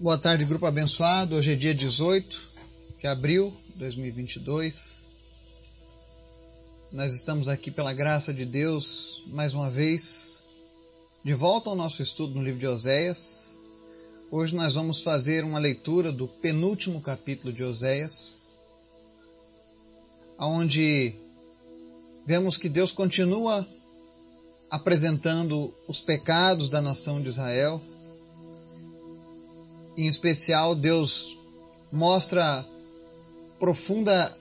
Boa tarde, grupo abençoado. Hoje é dia 18 de abril de 2022. Nós estamos aqui pela graça de Deus mais uma vez, de volta ao nosso estudo no livro de Oséias. Hoje nós vamos fazer uma leitura do penúltimo capítulo de Oséias, onde vemos que Deus continua apresentando os pecados da nação de Israel em especial, Deus mostra profunda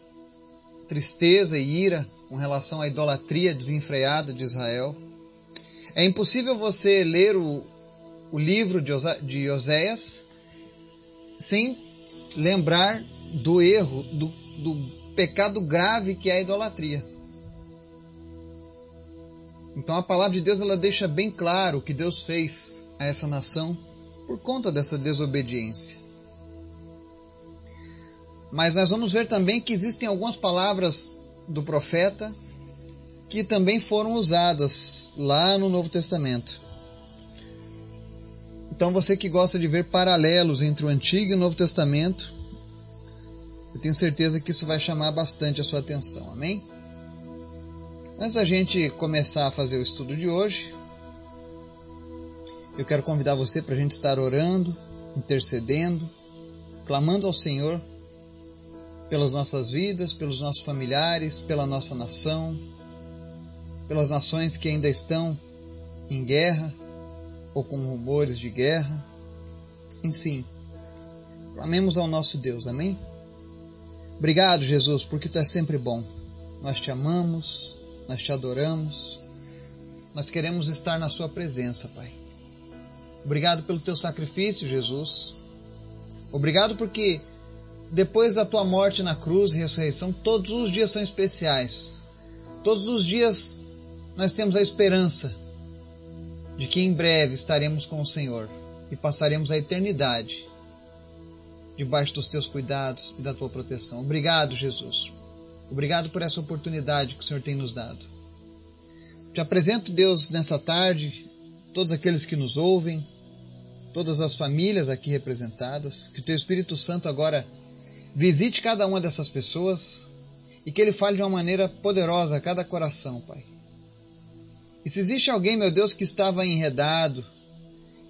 tristeza e ira com relação à idolatria desenfreada de Israel. É impossível você ler o, o livro de, Oséias sem lembrar do erro, do, do pecado grave que é a idolatria. Então a palavra de Deus ela deixa bem claro o que Deus fez a essa nação por conta dessa desobediência. Mas nós vamos ver também que existem algumas palavras do profeta que também foram usadas lá no Novo Testamento. Então você que gosta de ver paralelos entre o Antigo e o Novo Testamento, eu tenho certeza que isso vai chamar bastante a sua atenção. Amém? Antes da gente começar a fazer o estudo de hoje, eu quero convidar você para a gente estar orando, intercedendo, clamando ao Senhor pelas nossas vidas, pelos nossos familiares, pela nossa nação, pelas nações que ainda estão em guerra ou com rumores de guerra. Enfim, clamemos ao nosso Deus, amém? Obrigado, Jesus, porque tu és sempre bom. Nós te amamos, nós te adoramos, nós queremos estar na Sua presença, Pai. Obrigado pelo teu sacrifício, Jesus. Obrigado porque depois da tua morte na cruz e ressurreição, todos os dias são especiais. Todos os dias nós temos a esperança de que em breve estaremos com o Senhor e passaremos a eternidade debaixo dos teus cuidados e da tua proteção. Obrigado, Jesus. Obrigado por essa oportunidade que o Senhor tem nos dado. Te apresento, Deus, nessa tarde, todos aqueles que nos ouvem, todas as famílias aqui representadas, que o Teu Espírito Santo agora visite cada uma dessas pessoas e que Ele fale de uma maneira poderosa a cada coração, Pai. E se existe alguém, meu Deus, que estava enredado,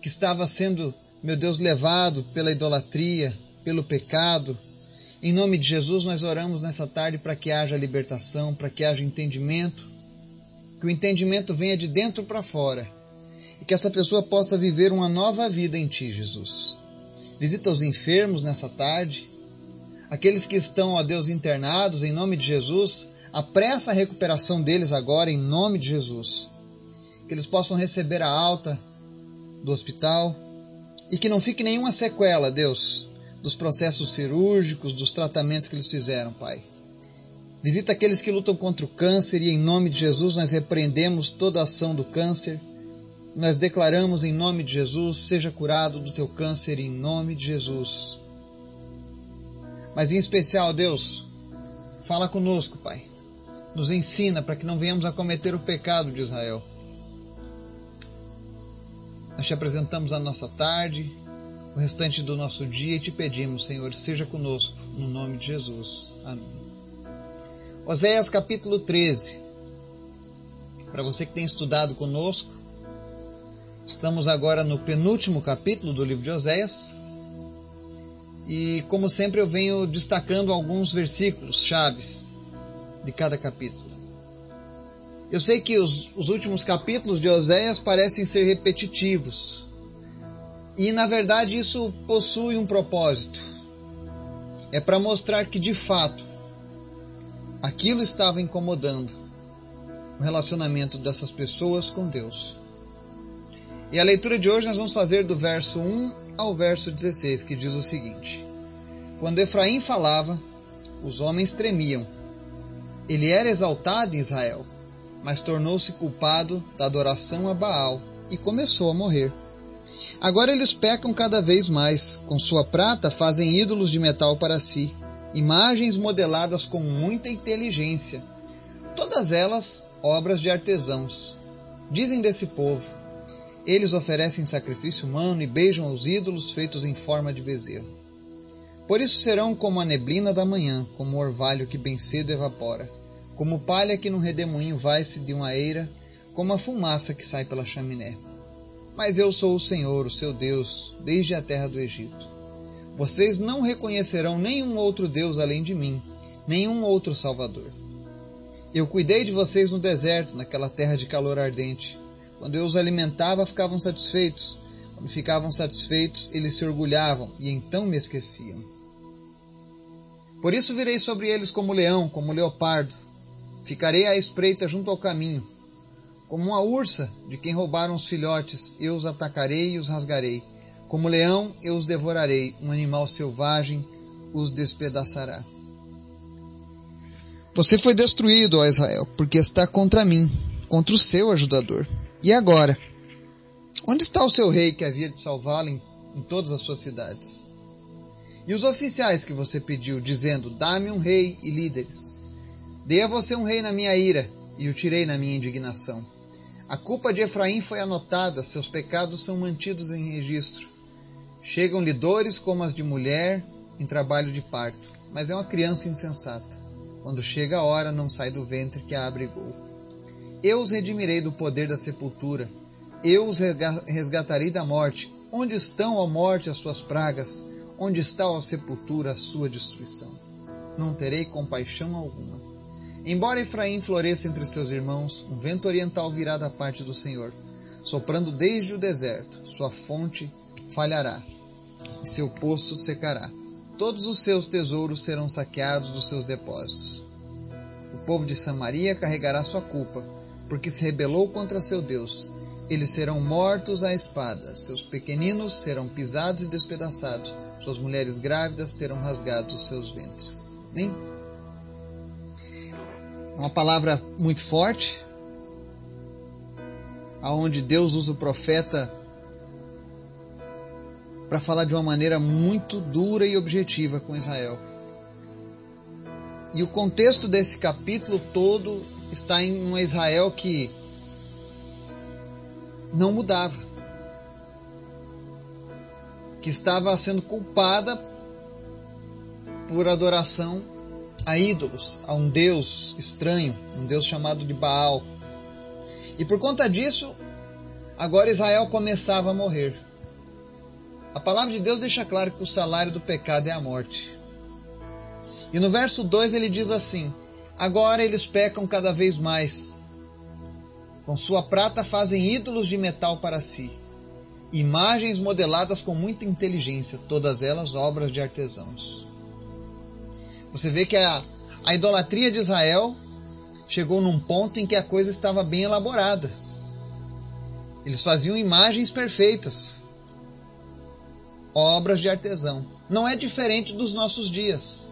que estava sendo, meu Deus, levado pela idolatria, pelo pecado, em nome de Jesus nós oramos nessa tarde para que haja libertação, para que haja entendimento, que o entendimento venha de dentro para fora e que essa pessoa possa viver uma nova vida em Ti, Jesus. Visita os enfermos nessa tarde, aqueles que estão, ó Deus, internados, em nome de Jesus, apressa a recuperação deles agora, em nome de Jesus. Que eles possam receber a alta do hospital e que não fique nenhuma sequela, Deus, dos processos cirúrgicos, dos tratamentos que eles fizeram, Pai. Visita aqueles que lutam contra o câncer e, em nome de Jesus, nós repreendemos toda ação do câncer nós declaramos em nome de Jesus: seja curado do teu câncer em nome de Jesus. Mas em especial, Deus, fala conosco, Pai. Nos ensina para que não venhamos a cometer o pecado de Israel. Nós te apresentamos a nossa tarde, o restante do nosso dia e te pedimos, Senhor, seja conosco, no nome de Jesus. Amém. Oséias capítulo 13. Para você que tem estudado conosco, Estamos agora no penúltimo capítulo do livro de Oséias. E, como sempre, eu venho destacando alguns versículos chaves de cada capítulo. Eu sei que os, os últimos capítulos de Oséias parecem ser repetitivos. E, na verdade, isso possui um propósito. É para mostrar que, de fato, aquilo estava incomodando o relacionamento dessas pessoas com Deus. E a leitura de hoje nós vamos fazer do verso 1 ao verso 16, que diz o seguinte: Quando Efraim falava, os homens tremiam. Ele era exaltado em Israel, mas tornou-se culpado da adoração a Baal e começou a morrer. Agora eles pecam cada vez mais. Com sua prata fazem ídolos de metal para si, imagens modeladas com muita inteligência, todas elas obras de artesãos. Dizem desse povo: Eles oferecem sacrifício humano e beijam os ídolos feitos em forma de bezerro. Por isso serão como a neblina da manhã, como o orvalho que bem cedo evapora, como palha que num redemoinho vai-se de uma eira, como a fumaça que sai pela chaminé. Mas eu sou o Senhor, o seu Deus, desde a terra do Egito. Vocês não reconhecerão nenhum outro Deus além de mim, nenhum outro Salvador. Eu cuidei de vocês no deserto, naquela terra de calor ardente. Quando eu os alimentava, ficavam satisfeitos. Quando ficavam satisfeitos, eles se orgulhavam e então me esqueciam. Por isso virei sobre eles como leão, como leopardo. Ficarei à espreita junto ao caminho. Como uma ursa de quem roubaram os filhotes, eu os atacarei e os rasgarei. Como leão, eu os devorarei. Um animal selvagem os despedaçará. Você foi destruído, ó Israel, porque está contra mim, contra o seu ajudador. E agora? Onde está o seu rei que havia de salvá-lo em, em todas as suas cidades? E os oficiais que você pediu, dizendo: Dá-me um rei e líderes. Dei a você um rei na minha ira, e o tirei na minha indignação. A culpa de Efraim foi anotada, seus pecados são mantidos em registro. Chegam-lhe dores como as de mulher em trabalho de parto, mas é uma criança insensata. Quando chega a hora, não sai do ventre que a abrigou. Eu os redimirei do poder da sepultura, eu os resgatarei da morte. Onde estão, ó morte, as suas pragas? Onde está a sepultura, a sua destruição? Não terei compaixão alguma. Embora Efraim floresça entre seus irmãos, um vento oriental virá da parte do Senhor, soprando desde o deserto. Sua fonte falhará e seu poço secará. Todos os seus tesouros serão saqueados dos seus depósitos. O povo de Samaria carregará sua culpa, porque se rebelou contra seu Deus. Eles serão mortos à espada, seus pequeninos serão pisados e despedaçados suas mulheres grávidas terão rasgado os seus ventres. Nem uma palavra muito forte, aonde Deus usa o profeta para falar de uma maneira muito dura e objetiva com Israel. E o contexto desse capítulo todo está em um Israel que não mudava que estava sendo culpada por adoração a ídolos, a um deus estranho, um deus chamado de Baal. E por conta disso, agora Israel começava a morrer. A palavra de Deus deixa claro que o salário do pecado é a morte. E no verso 2 ele diz assim: Agora eles pecam cada vez mais. Com sua prata fazem ídolos de metal para si imagens modeladas com muita inteligência, todas elas obras de artesãos. Você vê que a, a idolatria de Israel chegou num ponto em que a coisa estava bem elaborada. Eles faziam imagens perfeitas, obras de artesão. Não é diferente dos nossos dias.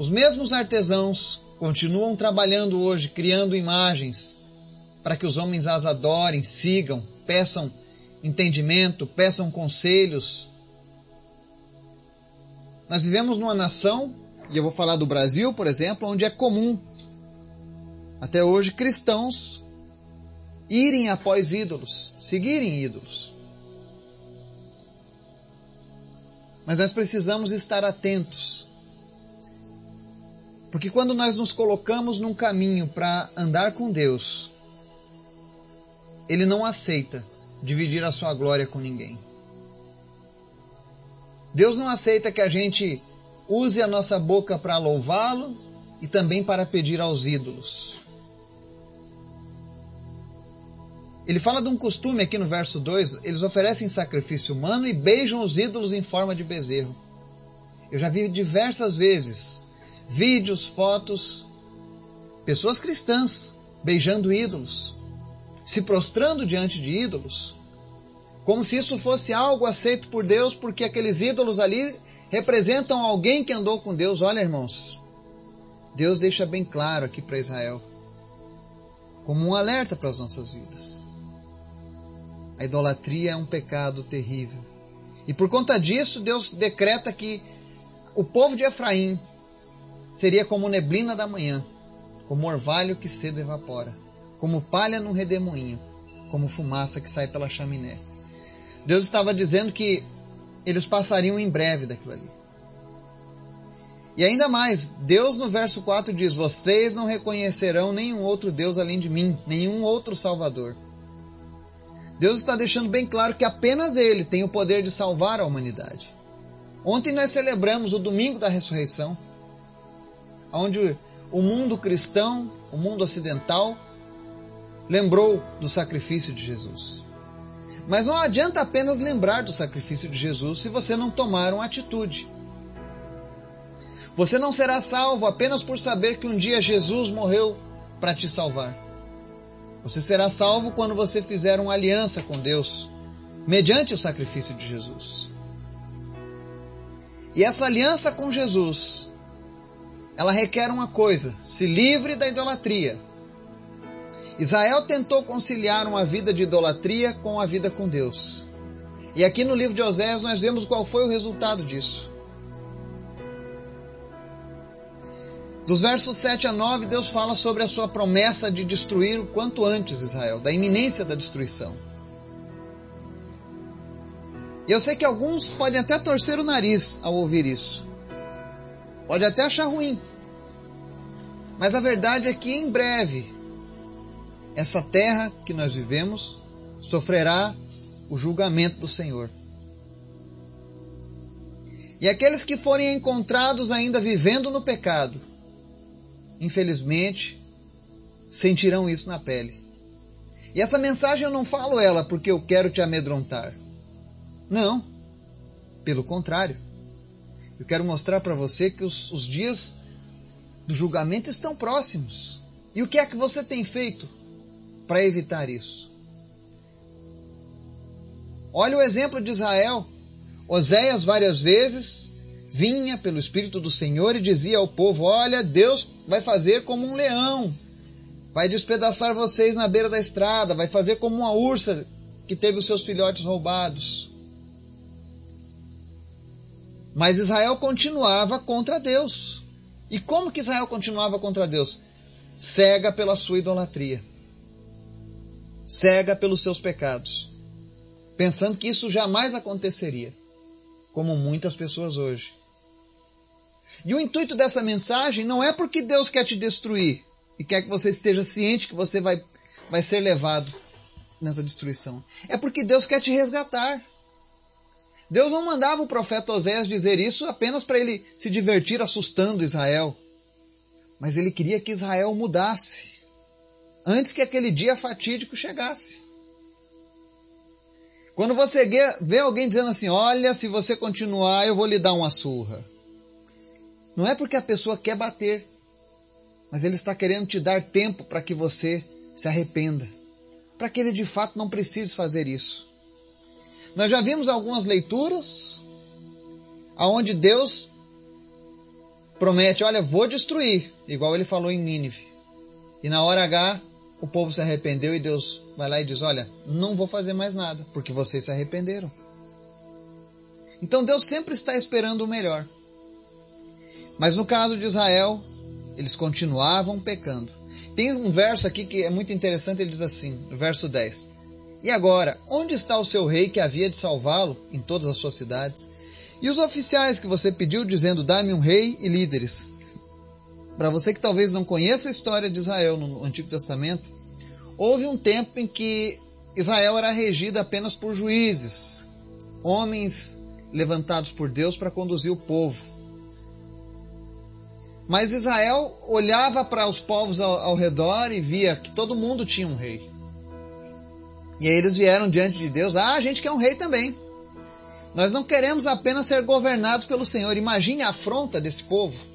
Os mesmos artesãos continuam trabalhando hoje, criando imagens para que os homens as adorem, sigam, peçam entendimento, peçam conselhos. Nós vivemos numa nação, e eu vou falar do Brasil, por exemplo, onde é comum até hoje cristãos irem após ídolos, seguirem ídolos. Mas nós precisamos estar atentos. Porque quando nós nos colocamos num caminho para andar com Deus, ele não aceita dividir a sua glória com ninguém. Deus não aceita que a gente use a nossa boca para louvá-lo e também para pedir aos ídolos. Ele fala de um costume aqui no verso 2: eles oferecem sacrifício humano e beijam os ídolos em forma de bezerro. Eu já vi diversas vezes vídeos, fotos, pessoas cristãs beijando ídolos se prostrando diante de ídolos, como se isso fosse algo aceito por Deus, porque aqueles ídolos ali representam alguém que andou com Deus. Olha, irmãos, Deus deixa bem claro aqui para Israel, como um alerta para as nossas vidas. A idolatria é um pecado terrível. E por conta disso, Deus decreta que o povo de Efraim seria como neblina da manhã, como orvalho que cedo evapora como palha num redemoinho. como fumaça que sai pela chaminé. Deus estava dizendo que eles passariam em breve daquilo ali. E ainda mais, Deus no verso 4 diz: Vocês não reconhecerão nenhum outro Deus além de mim, nenhum outro Salvador. Deus está deixando bem claro que apenas Ele tem o poder de salvar a humanidade. Ontem nós celebramos o domingo da ressurreição, onde o mundo cristão, o mundo ocidental, lembrou do sacrifício de Jesus. Mas não adianta apenas lembrar do sacrifício de Jesus se você não tomar uma atitude. Você não será salvo apenas por saber que um dia Jesus morreu para te salvar. Você será salvo quando você fizer uma aliança com Deus, mediante o sacrifício de Jesus. E essa aliança com Jesus, ela requer uma coisa: se livre da idolatria. Israel tentou conciliar uma vida de idolatria com a vida com Deus. E aqui no livro de Oséias nós vemos qual foi o resultado disso. Dos versos 7 a 9, Deus fala sobre a sua promessa de destruir o quanto antes Israel, da iminência da destruição. E eu sei que alguns podem até torcer o nariz ao ouvir isso. Pode até achar ruim. Mas a verdade é que em breve essa terra que nós vivemos sofrerá o julgamento do Senhor. E aqueles que forem encontrados ainda vivendo no pecado, infelizmente, sentirão isso na pele. E essa mensagem eu não falo ela porque eu quero te amedrontar. Não. Pelo contrário. Eu quero mostrar para você que os, os dias do julgamento estão próximos. E o que é que você tem feito para evitar isso. Olha o exemplo de Israel. Oséias várias vezes vinha pelo Espírito do Senhor e dizia ao povo: Olha, Deus vai fazer como um leão, vai despedaçar vocês na beira da estrada, vai fazer como uma ursa que teve os seus filhotes roubados. Mas Israel continuava contra Deus. E como que Israel continuava contra Deus? Cega pela sua idolatria cega pelos seus pecados, pensando que isso jamais aconteceria, como muitas pessoas hoje. E o intuito dessa mensagem não é porque Deus quer te destruir e quer que você esteja ciente que você vai, vai ser levado nessa destruição. É porque Deus quer te resgatar. Deus não mandava o profeta Oséias dizer isso apenas para ele se divertir assustando Israel. Mas ele queria que Israel mudasse antes que aquele dia fatídico chegasse. Quando você vê alguém dizendo assim: Olha, se você continuar, eu vou lhe dar uma surra. Não é porque a pessoa quer bater, mas ele está querendo te dar tempo para que você se arrependa, para que ele de fato não precise fazer isso. Nós já vimos algumas leituras aonde Deus promete: Olha, vou destruir, igual ele falou em Nínive. E na hora H, o povo se arrependeu e Deus vai lá e diz: Olha, não vou fazer mais nada, porque vocês se arrependeram. Então Deus sempre está esperando o melhor. Mas no caso de Israel, eles continuavam pecando. Tem um verso aqui que é muito interessante, ele diz assim, verso 10. E agora, onde está o seu rei que havia de salvá-lo em todas as suas cidades? E os oficiais que você pediu, dizendo: Dá-me um rei e líderes. Para você que talvez não conheça a história de Israel no Antigo Testamento, houve um tempo em que Israel era regida apenas por juízes, homens levantados por Deus para conduzir o povo. Mas Israel olhava para os povos ao, ao, redor e via que todo mundo tinha um rei. E aí eles vieram diante de Deus: Ah, a gente quer um rei também. Nós não queremos apenas ser governados pelo Senhor. Imagine a afronta desse povo.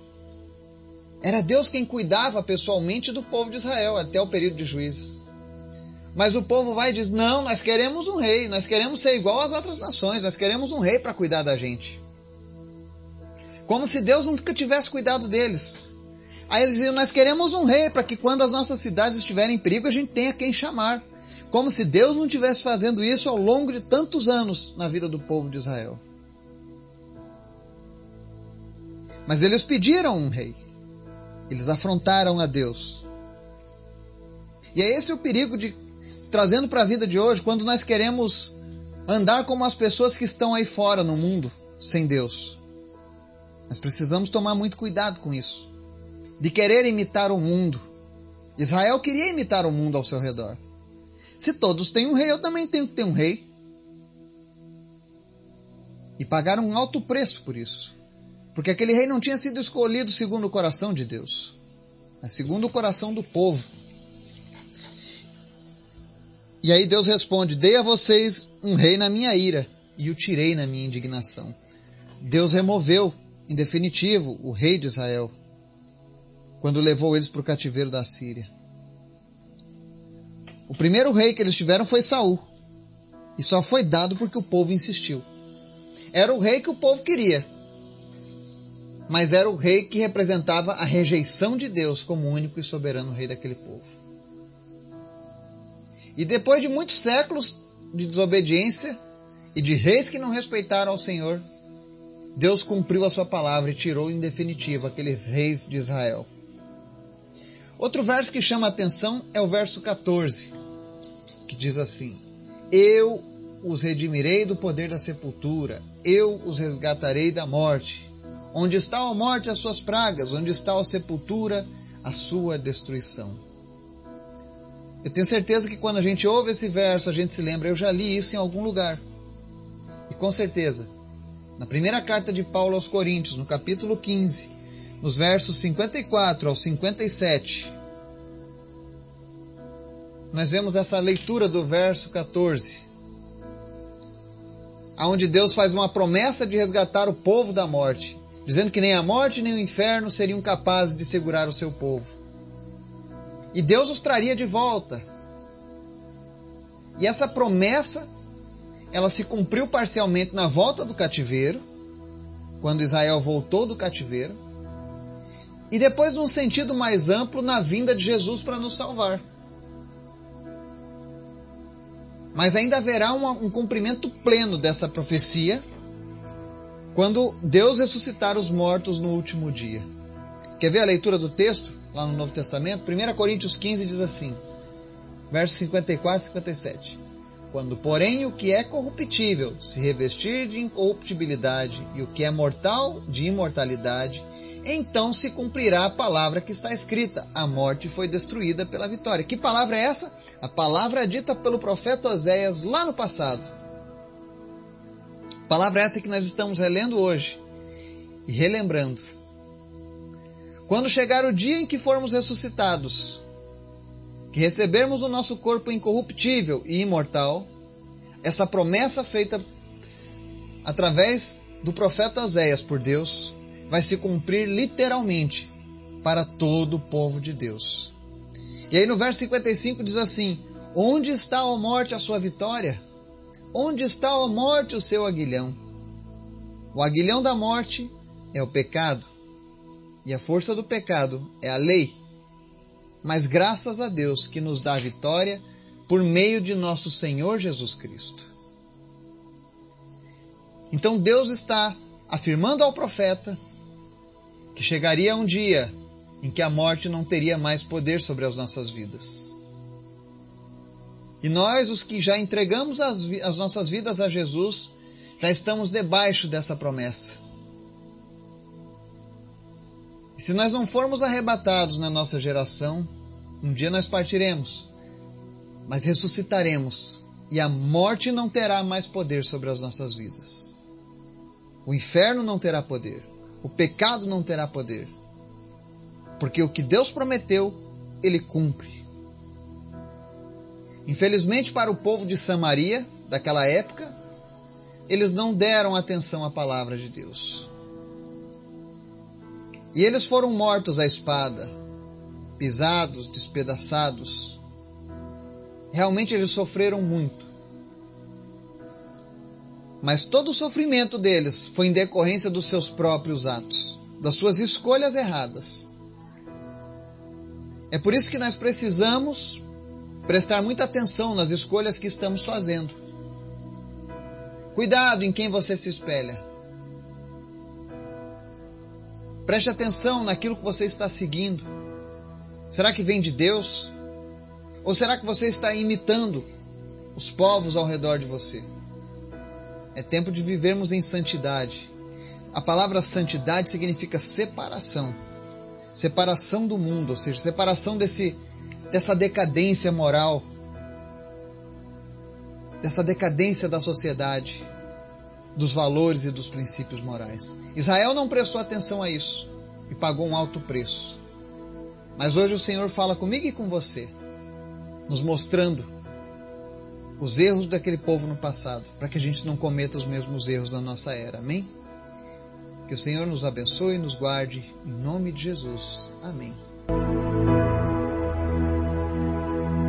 Era Deus quem cuidava pessoalmente do povo de Israel até o período de juízes. Mas o povo vai e diz: Não, nós queremos um rei, nós queremos ser igual às outras nações, nós queremos um rei para cuidar da gente. Como se Deus nunca tivesse cuidado deles. Aí eles diziam: Nós queremos um rei para que quando as nossas cidades estiverem em perigo a gente tenha quem chamar. Como se Deus não estivesse fazendo isso ao longo de tantos anos na vida do povo de Israel. Mas eles pediram um rei. Eles afrontaram a Deus. E é esse o perigo de trazendo para a vida de hoje, quando nós queremos andar como as pessoas que estão aí fora no mundo sem Deus. Nós precisamos tomar muito cuidado com isso. De querer imitar o mundo. Israel queria imitar o mundo ao seu redor. Se todos têm um rei, eu também tenho que ter um rei. E pagaram um alto preço por isso. Porque aquele rei não tinha sido escolhido segundo o coração de Deus, mas segundo o coração do povo. E aí Deus responde: Dei a vocês um rei na minha ira e o tirei na minha indignação. Deus removeu, em definitivo, o rei de Israel quando levou eles para o cativeiro da Síria. O primeiro rei que eles tiveram foi Saul. E só foi dado porque o povo insistiu. Era o rei que o povo queria. Mas era o rei que representava a rejeição de Deus como único e soberano rei daquele povo. E depois de muitos séculos de desobediência e de reis que não respeitaram ao Senhor, Deus cumpriu a sua palavra e tirou em definitivo aqueles reis de Israel. Outro verso que chama a atenção é o verso 14, que diz assim: Eu os redimirei do poder da sepultura, eu os resgatarei da morte. Onde está a morte as suas pragas, onde está a sepultura a sua destruição. Eu tenho certeza que quando a gente ouve esse verso, a gente se lembra, eu já li isso em algum lugar. E com certeza, na primeira carta de Paulo aos Coríntios, no capítulo 15, nos versos 54 ao 57, nós vemos essa leitura do verso 14, aonde Deus faz uma promessa de resgatar o povo da morte, dizendo que nem a morte nem o inferno seriam capazes de segurar o seu povo. E Deus os traria de volta. E essa promessa, ela se cumpriu parcialmente na volta do cativeiro, quando Israel voltou do cativeiro, e depois, num sentido mais amplo, na vinda de Jesus para nos salvar. Mas ainda haverá um, um cumprimento pleno dessa profecia quando Deus ressuscitar os mortos no último dia. Quer ver a leitura do texto lá no Novo Testamento? 1 Coríntios 15 diz assim, versos 54 e 57. Quando, porém, o que é corruptível se revestir de incorruptibilidade e o que é mortal de imortalidade, então se cumprirá a palavra que está escrita: a morte foi destruída pela vitória. Que palavra é essa? A palavra dita pelo profeta Oséias lá no passado. Palavra essa que nós estamos relendo hoje e relembrando. Quando chegar o dia em que formos ressuscitados, que recebermos o nosso corpo incorruptível e imortal, essa promessa feita através do profeta Oséias por Deus vai se cumprir literalmente para todo o povo de Deus. E aí no verso 55 diz assim: Onde está a morte a sua vitória? Onde está a morte o seu aguilhão? O aguilhão da morte é o pecado, e a força do pecado é a lei. Mas graças a Deus que nos dá a vitória por meio de nosso Senhor Jesus Cristo. Então Deus está afirmando ao profeta que chegaria um dia em que a morte não teria mais poder sobre as nossas vidas. E nós, os que já entregamos as, as nossas vidas a Jesus, já estamos debaixo dessa promessa. E se nós não formos arrebatados na nossa geração, um dia nós partiremos, mas ressuscitaremos, e a morte não terá mais poder sobre as nossas vidas. O inferno não terá poder o pecado não terá poder. Porque o que Deus prometeu, ele cumpre. Infelizmente, para o povo de Samaria, daquela época, eles não deram atenção à palavra de Deus. E eles foram mortos à espada, pisados, despedaçados. Realmente eles sofreram muito. Mas todo o sofrimento deles foi em decorrência dos seus próprios atos, das suas escolhas erradas. É por isso que nós precisamos prestar muita atenção nas escolhas que estamos fazendo. Cuidado em quem você se espelha. Preste atenção naquilo que você está seguindo. Será que vem de Deus? Ou será que você está imitando os povos ao redor de você. É tempo de vivermos em santidade. A palavra santidade significa separação. Separação do mundo, ou seja, separação desse, dessa decadência moral, dessa decadência da sociedade, dos valores e dos princípios morais. Israel não prestou atenção a isso e pagou um alto preço. Mas hoje o Senhor fala comigo e com você, nos mostrando os erros daquele povo no passado, para que a gente não cometa os mesmos erros na nossa era. Amém? Que o Senhor nos abençoe e nos guarde, em nome de Jesus. Amém.